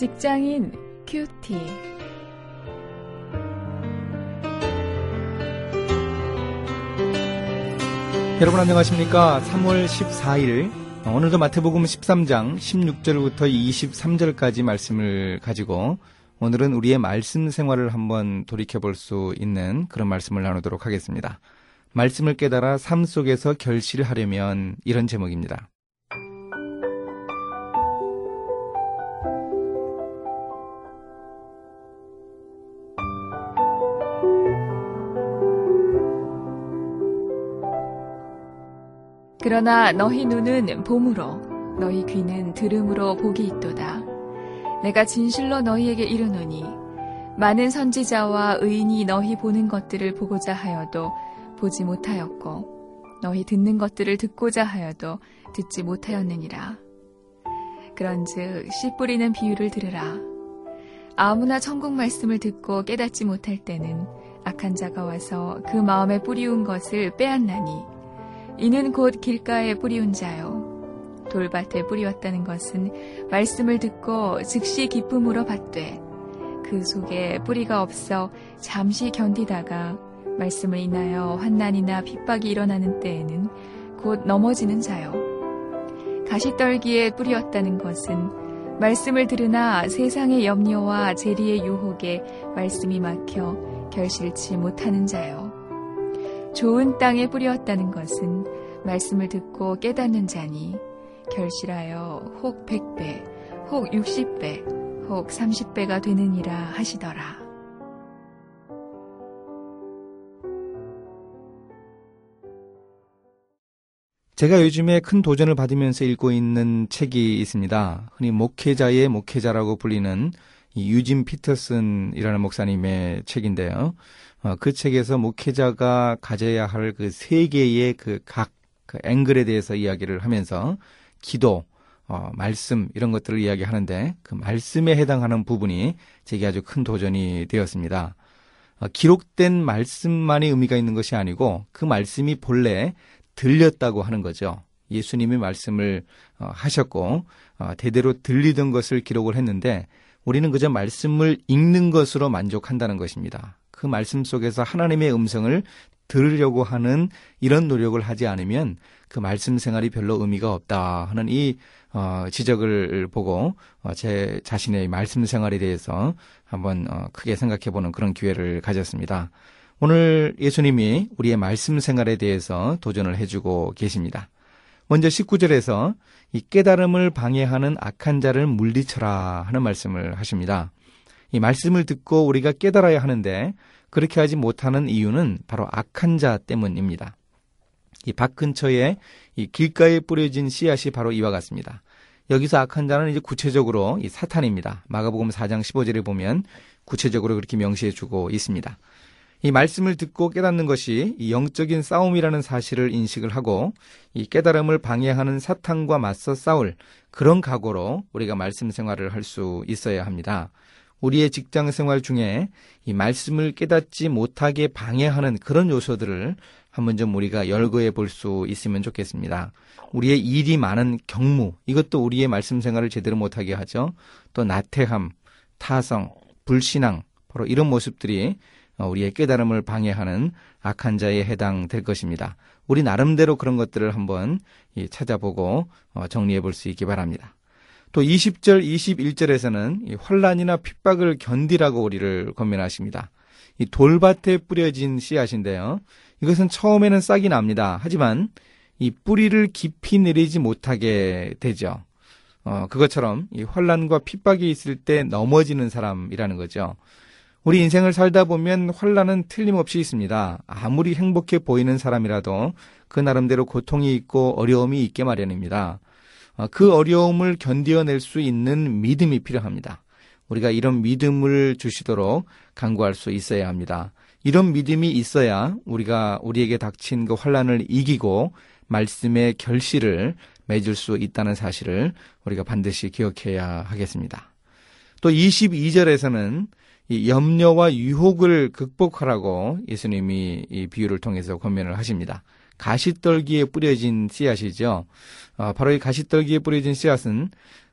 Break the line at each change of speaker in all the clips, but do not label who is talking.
직장인 큐티.
여러분 안녕하십니까? 3월 14일 오늘도 마태복음 13장 16절부터 23절까지 말씀을 가지고 오늘은 우리의 말씀 생활을 한번 돌이켜 볼 수 있는 그런 말씀을 나누도록 하겠습니다. 말씀을 깨달아 삶 속에서 결실하려면 이런 제목입니다.
그러나 너희 눈은 봄으로 너희 귀는 들음으로 복이 있도다. 내가 진실로 너희에게 이르노니 많은 선지자와 의인이 너희 보는 것들을 보고자 하여도 보지 못하였고 너희 듣는 것들을 듣고자 하여도 듣지 못하였느니라. 그런즉 씨 뿌리는 비유를 들으라. 아무나 천국 말씀을 듣고 깨닫지 못할 때는 악한 자가 와서 그 마음에 뿌리운 것을 빼앗나니 이는 곧 길가에 뿌리운 자요. 돌밭에 뿌리웠다는 것은 말씀을 듣고 즉시 기쁨으로 받되 그 속에 뿌리가 없어 잠시 견디다가 말씀을 인하여 환난이나 핍박이 일어나는 때에는 곧 넘어지는 자요. 가시떨기에 뿌리웠다는 것은 말씀을 들으나 세상의 염려와 재리의 유혹에 말씀이 막혀 결실치 못하는 자요. 좋은 땅에 뿌리었다는 것은 말씀을 듣고 깨닫는 자니 결실하여 혹 100배, 혹 60배, 혹 30배가 되느니라 하시더라.
제가 요즘에 큰 도전을 받으면서 읽고 있는 책이 있습니다. 흔히 목회자의 목회자라고 불리는 유진 피터슨이라는 목사님의 책인데요. 어, 그 책에서 목회자가 가져야 할 그 세 개의 그각 그 앵글에 대해서 이야기를 하면서 기도, 어, 말씀 이런 것들을 이야기하는데 그 말씀에 해당하는 부분이 제게 아주 큰 도전이 되었습니다. 어, 기록된 말씀만이 의미가 있는 것이 아니고 그 말씀이 본래 들렸다고 하는 거죠. 예수님이 말씀을 어, 하셨고 어, 대대로 들리던 것을 기록을 했는데 우리는 그저 말씀을 읽는 것으로 만족한다는 것입니다. 그 말씀 속에서 하나님의 음성을 들으려고 하는 이런 노력을 하지 않으면 그 말씀 생활이 별로 의미가 없다 하는 이 어, 지적을 보고 어, 제 자신의 말씀 생활에 대해서 한번 어, 크게 생각해 보는 그런 기회를 가졌습니다. 오늘 예수님이 우리의 말씀 생활에 대해서 도전을 해주고 계십니다. 먼저 19절에서 이 깨달음을 방해하는 악한 자를 물리쳐라 하는 말씀을 하십니다. 이 말씀을 듣고 우리가 깨달아야 하는데 그렇게 하지 못하는 이유는 바로 악한 자 때문입니다. 이 밭 근처에 이 길가에 뿌려진 씨앗이 바로 이와 같습니다. 여기서 악한 자는 이제 구체적으로 이 사탄입니다. 마가복음 4장 15절에 보면 구체적으로 그렇게 명시해 주고 있습니다. 이 말씀을 듣고 깨닫는 것이 이 영적인 싸움이라는 사실을 인식을 하고 이 깨달음을 방해하는 사탄과 맞서 싸울 그런 각오로 우리가 말씀 생활을 할 수 있어야 합니다. 우리의 직장 생활 중에 이 말씀을 깨닫지 못하게 방해하는 그런 요소들을 한번 좀 우리가 열거해 볼 수 있으면 좋겠습니다. 우리의 일이 많은 경무, 이것도 우리의 말씀 생활을 제대로 못하게 하죠. 또 나태함, 타성, 불신앙, 바로 이런 모습들이 어, 우리의 깨달음을 방해하는 악한 자에 해당될 것입니다. 우리 나름대로 그런 것들을 한번 찾아보고 어, 정리해 볼 수 있기 바랍니다. 또 20절, 21절에서는 환란이나 핍박을 견디라고 우리를 권면하십니다. 이 돌밭에 뿌려진 씨앗인데요. 이것은 처음에는 싹이 납니다. 하지만 이 뿌리를 깊이 내리지 못하게 되죠. 어, 그것처럼 이 환란과 핍박이 있을 때 넘어지는 사람이라는 거죠. 우리 인생을 살다 보면 환란은 틀림없이 있습니다. 아무리 행복해 보이는 사람이라도 그 나름대로 고통이 있고 어려움이 있게 마련입니다. 어, 그 어려움을 견디어낼 수 있는 믿음이 필요합니다. 우리가 이런 믿음을 주시도록 간구할 수 있어야 합니다. 이런 믿음이 있어야 우리가 우리에게 닥친 그 환란을 이기고 말씀의 결실을 맺을 수 있다는 사실을 우리가 반드시 기억해야 하겠습니다. 또 22절에서는 이 염려와 유혹을 극복하라고 예수님이 이 비유를 통해서 권면을 하십니다. 가시떨기에 뿌려진 씨앗이죠. 어, 바로 이 가시떨기에 뿌려진 씨앗은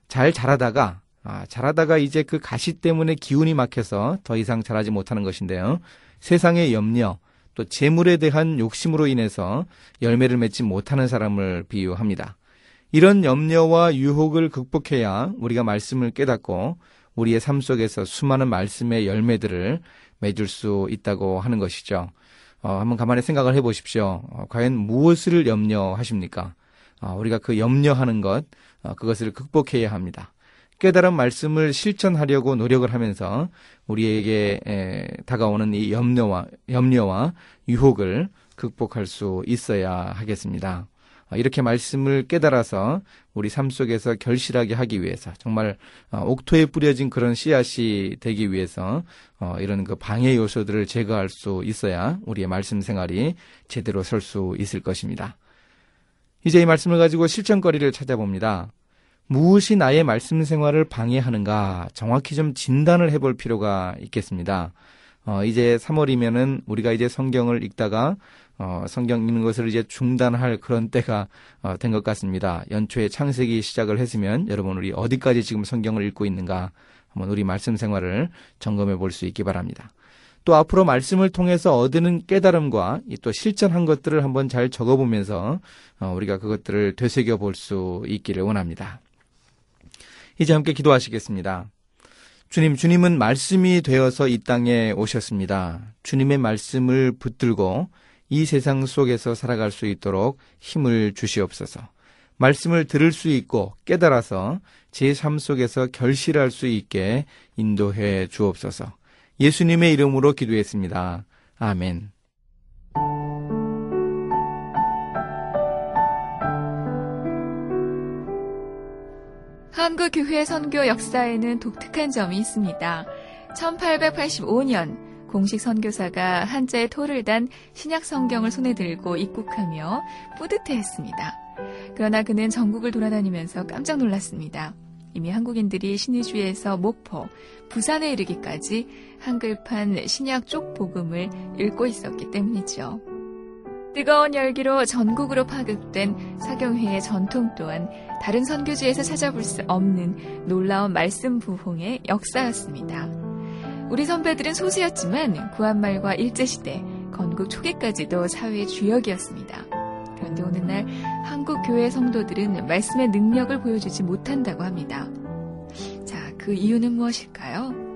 잘 자라다가 아, 잘하다가 이제 그 가시 때문에 기운이 막혀서 더 이상 잘하지 못하는 것인데요. 세상의 염려, 또 재물에 대한 욕심으로 인해서 열매를 맺지 못하는 사람을 비유합니다. 이런 염려와 유혹을 극복해야 우리가 말씀을 깨닫고 우리의 삶 속에서 수많은 말씀의 열매들을 맺을 수 있다고 하는 것이죠. 어, 한번 가만히 생각을 해 보십시오. 어, 과연 무엇을 염려하십니까? 어, 우리가 그 염려하는 것, 어, 그것을 극복해야 합니다. 깨달은 말씀을 실천하려고 노력을 하면서 우리에게 에, 다가오는 이 염려와 염려와 유혹을 극복할 수 있어야 하겠습니다. 어, 이렇게 말씀을 깨달아서 우리 삶 속에서 결실하게 하기 위해서 정말 어, 옥토에 뿌려진 그런 씨앗이 되기 위해서 어, 이런 그 방해 요소들을 제거할 수 있어야 우리의 말씀 생활이 제대로 설 수 있을 것입니다. 이제 이 말씀을 가지고 실천거리를 찾아봅니다. 무엇이 나의 말씀 생활을 방해하는가 정확히 좀 진단을 해볼 필요가 있겠습니다. 어, 이제 3월이면은 우리가 이제 성경을 읽다가 어, 성경 읽는 것을 이제 중단할 그런 때가 어, 된 것 같습니다. 연초에 창세기 시작을 했으면 여러분 우리 어디까지 지금 성경을 읽고 있는가 한번 우리 말씀 생활을 점검해 볼 수 있기 바랍니다. 또 앞으로 말씀을 통해서 얻는 깨달음과 또 실천한 것들을 한번 잘 적어보면서 어, 우리가 그것들을 되새겨 볼 수 있기를 원합니다. 이제 함께 기도하시겠습니다. 주님, 주님은 말씀이 되어서 이 땅에 오셨습니다. 주님의 말씀을 붙들고 이 세상 속에서 살아갈 수 있도록 힘을 주시옵소서. 말씀을 들을 수 있고 깨달아서 제 삶 속에서 결실할 수 있게 인도해 주옵소서. 예수님의 이름으로 기도했습니다. 아멘.
한국 교회 선교 역사에는 독특한 점이 있습니다. 1885년 공식 선교사가 한자에 토를 단 신약 성경을 손에 들고 입국하며 뿌듯해 했습니다. 그러나 그는 전국을 돌아다니면서 깜짝 놀랐습니다. 이미 한국인들이 신의주에서 목포, 부산에 이르기까지 한글판 신약 쪽 복음을 읽고 있었기 때문이죠. 뜨거운 열기로 전국으로 파극된 사경회의 전통 또한 다른 선교지에서 찾아볼 수 없는 놀라운 말씀 부흥의 역사였습니다. 우리 선배들은 소수였지만 구한말과 일제시대, 건국 초기까지도 사회의 주역이었습니다. 그런데 오늘날 한국 교회 성도들은 말씀의 능력을 보여주지 못한다고 합니다. 자, 그 이유는 무엇일까요?